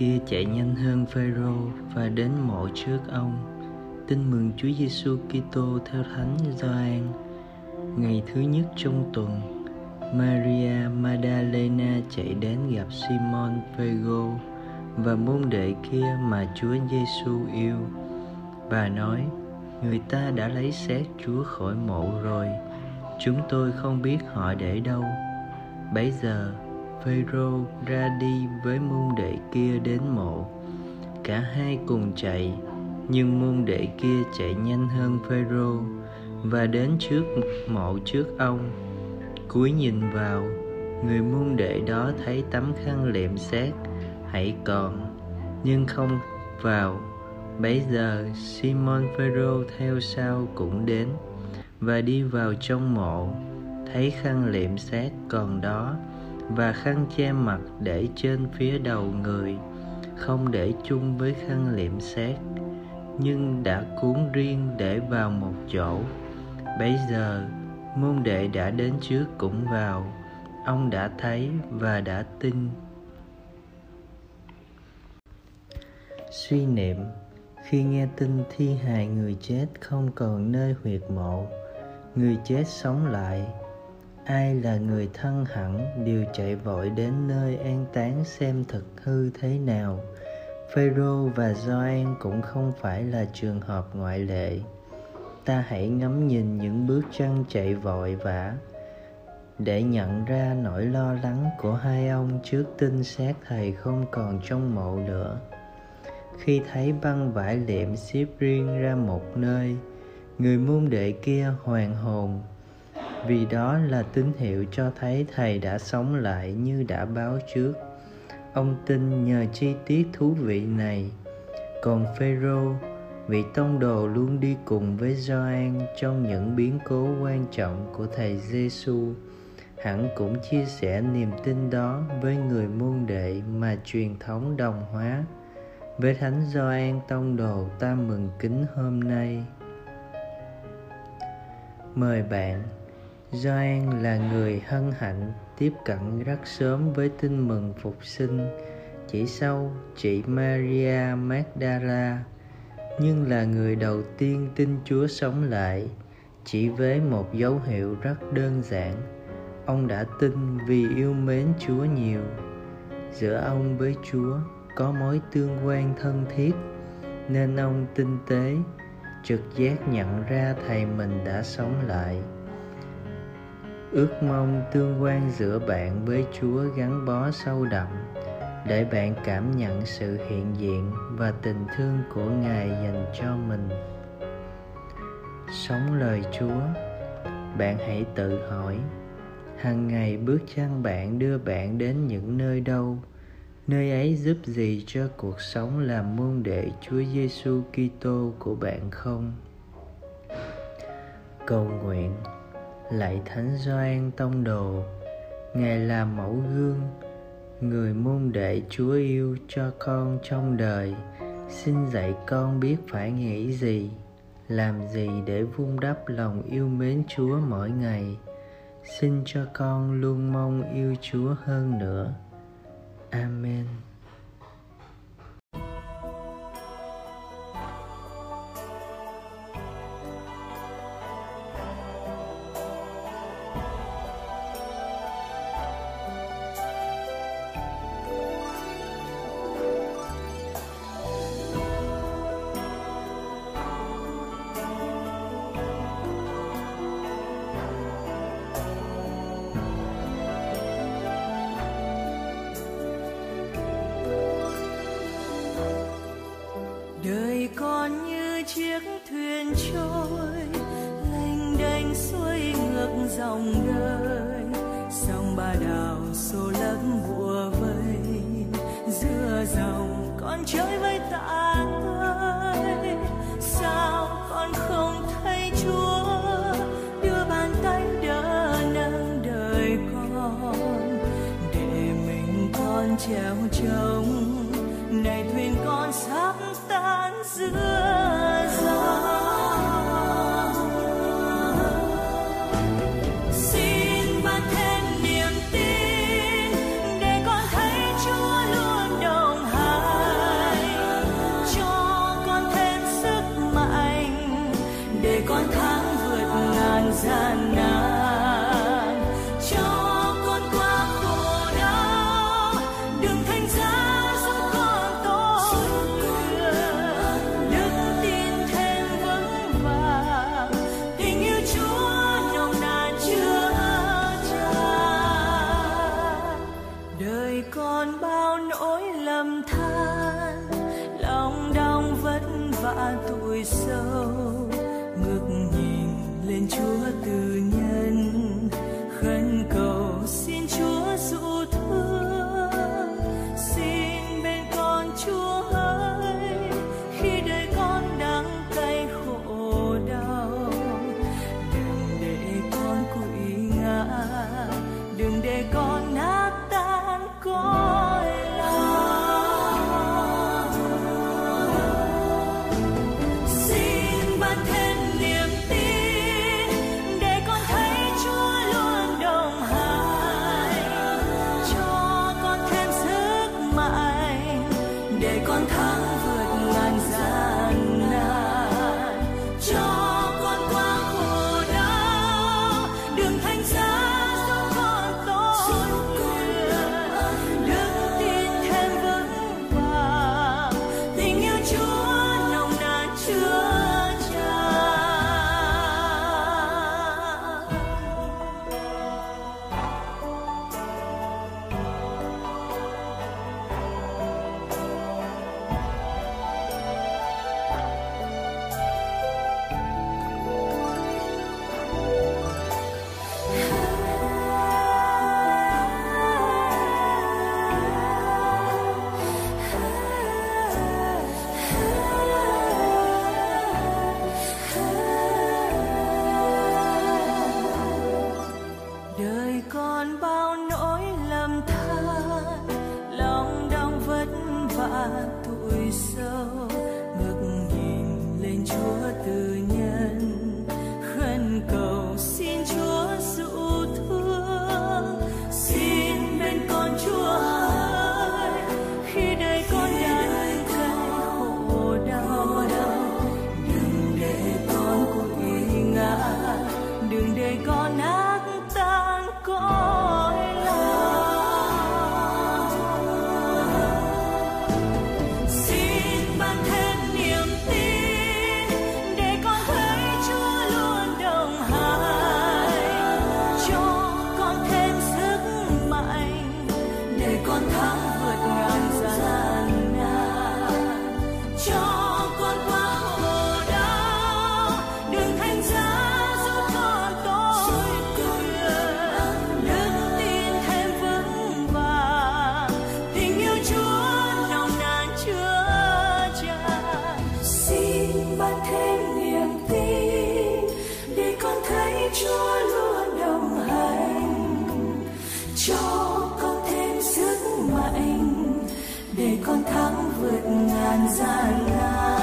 kia chạy nhanh hơn Phêrô và đến mộ trước ông. Tin mừng Chúa Giêsu Kitô theo Thánh Gioan. Ngày thứ nhất trong tuần, Maria Magdalena chạy đến gặp Simon Phêrô và môn đệ kia mà Chúa Giêsu yêu. Bà nói: Người ta đã lấy xác Chúa khỏi mộ rồi, chúng tôi không biết họ để đâu. Bấy giờ, Phêrô ra đi với môn đệ kia đến mộ. Cả hai cùng chạy, nhưng môn đệ kia chạy nhanh hơn Phêrô và đến trước mộ trước ông. Cúi nhìn vào, người môn đệ đó thấy tấm khăn liệm xác hãy còn, nhưng không vào. Bấy giờ Simon Phêrô theo sau cũng đến và đi vào trong mộ, thấy khăn liệm xác còn đó và khăn che mặt để trên phía đầu người, không để chung với khăn liệm xác nhưng đã cuốn riêng để vào một chỗ. Bấy giờ, môn đệ đã đến trước cũng vào, ông đã thấy và đã tin. Suy niệm, khi nghe tin thi hài người chết không còn nơi huyệt mộ, người chết sống lại ai là người thân hẳn đều chạy vội đến nơi an táng xem thực hư thế nào. Phêrô và gioan cũng không phải là trường hợp ngoại lệ. Ta hãy ngắm nhìn những bước chân chạy vội vã. Để nhận ra nỗi lo lắng của hai ông trước tin xác thầy không còn trong mộ nữa. Khi thấy băng vải liệm xếp riêng ra một nơi, người môn đệ kia hoàn hồn vì đó là tín hiệu cho thấy thầy đã sống lại như đã báo trước. Ông tin nhờ chi tiết thú vị này. Còn phêrô, vị tông đồ luôn đi cùng với Gioan trong những biến cố quan trọng của thầy Giêsu hẳn cũng chia sẻ niềm tin đó với người môn đệ mà truyền thống đồng hóa. Với thánh Gioan tông đồ ta mừng kính hôm nay. Mời bạn Gioan là người hân hạnh tiếp cận rất sớm với tin mừng phục sinh, chỉ sau chị Maria Magdala, nhưng là người đầu tiên tin Chúa sống lại, chỉ với một dấu hiệu rất đơn giản. Ông đã tin vì yêu mến Chúa nhiều. Giữa ông với Chúa có mối tương quan thân thiết, nên ông tinh tế, trực giác nhận ra thầy mình đã sống lại ước mong tương quan giữa bạn với chúa gắn bó sâu đậm, để bạn cảm nhận sự hiện diện và tình thương của ngài dành cho mình. Sống lời chúa, bạn hãy tự hỏi hàng ngày bước chân bạn đưa bạn đến những nơi đâu? Nơi ấy giúp gì cho cuộc sống làm môn đệ Chúa Giêsu Kitô của bạn không? Cầu nguyện lạy thánh Gioan tông đồ, ngài là mẫu gương, người môn đệ chúa yêu cho con trong đời. Xin dạy con biết phải nghĩ gì, làm gì để vun đắp lòng yêu mến chúa mỗi ngày. Xin cho con luôn mong yêu chúa hơn nữa. Amen. Dòng đời sông ba đào xô lấp bùa vây. Giữa dòng con chơi với ta ơi, sao con không thấy chúa? Đưa bàn tay đỡ nâng đời con, để mình con treo trông zana oh. God. Con thắng vượt ngàn gian nan.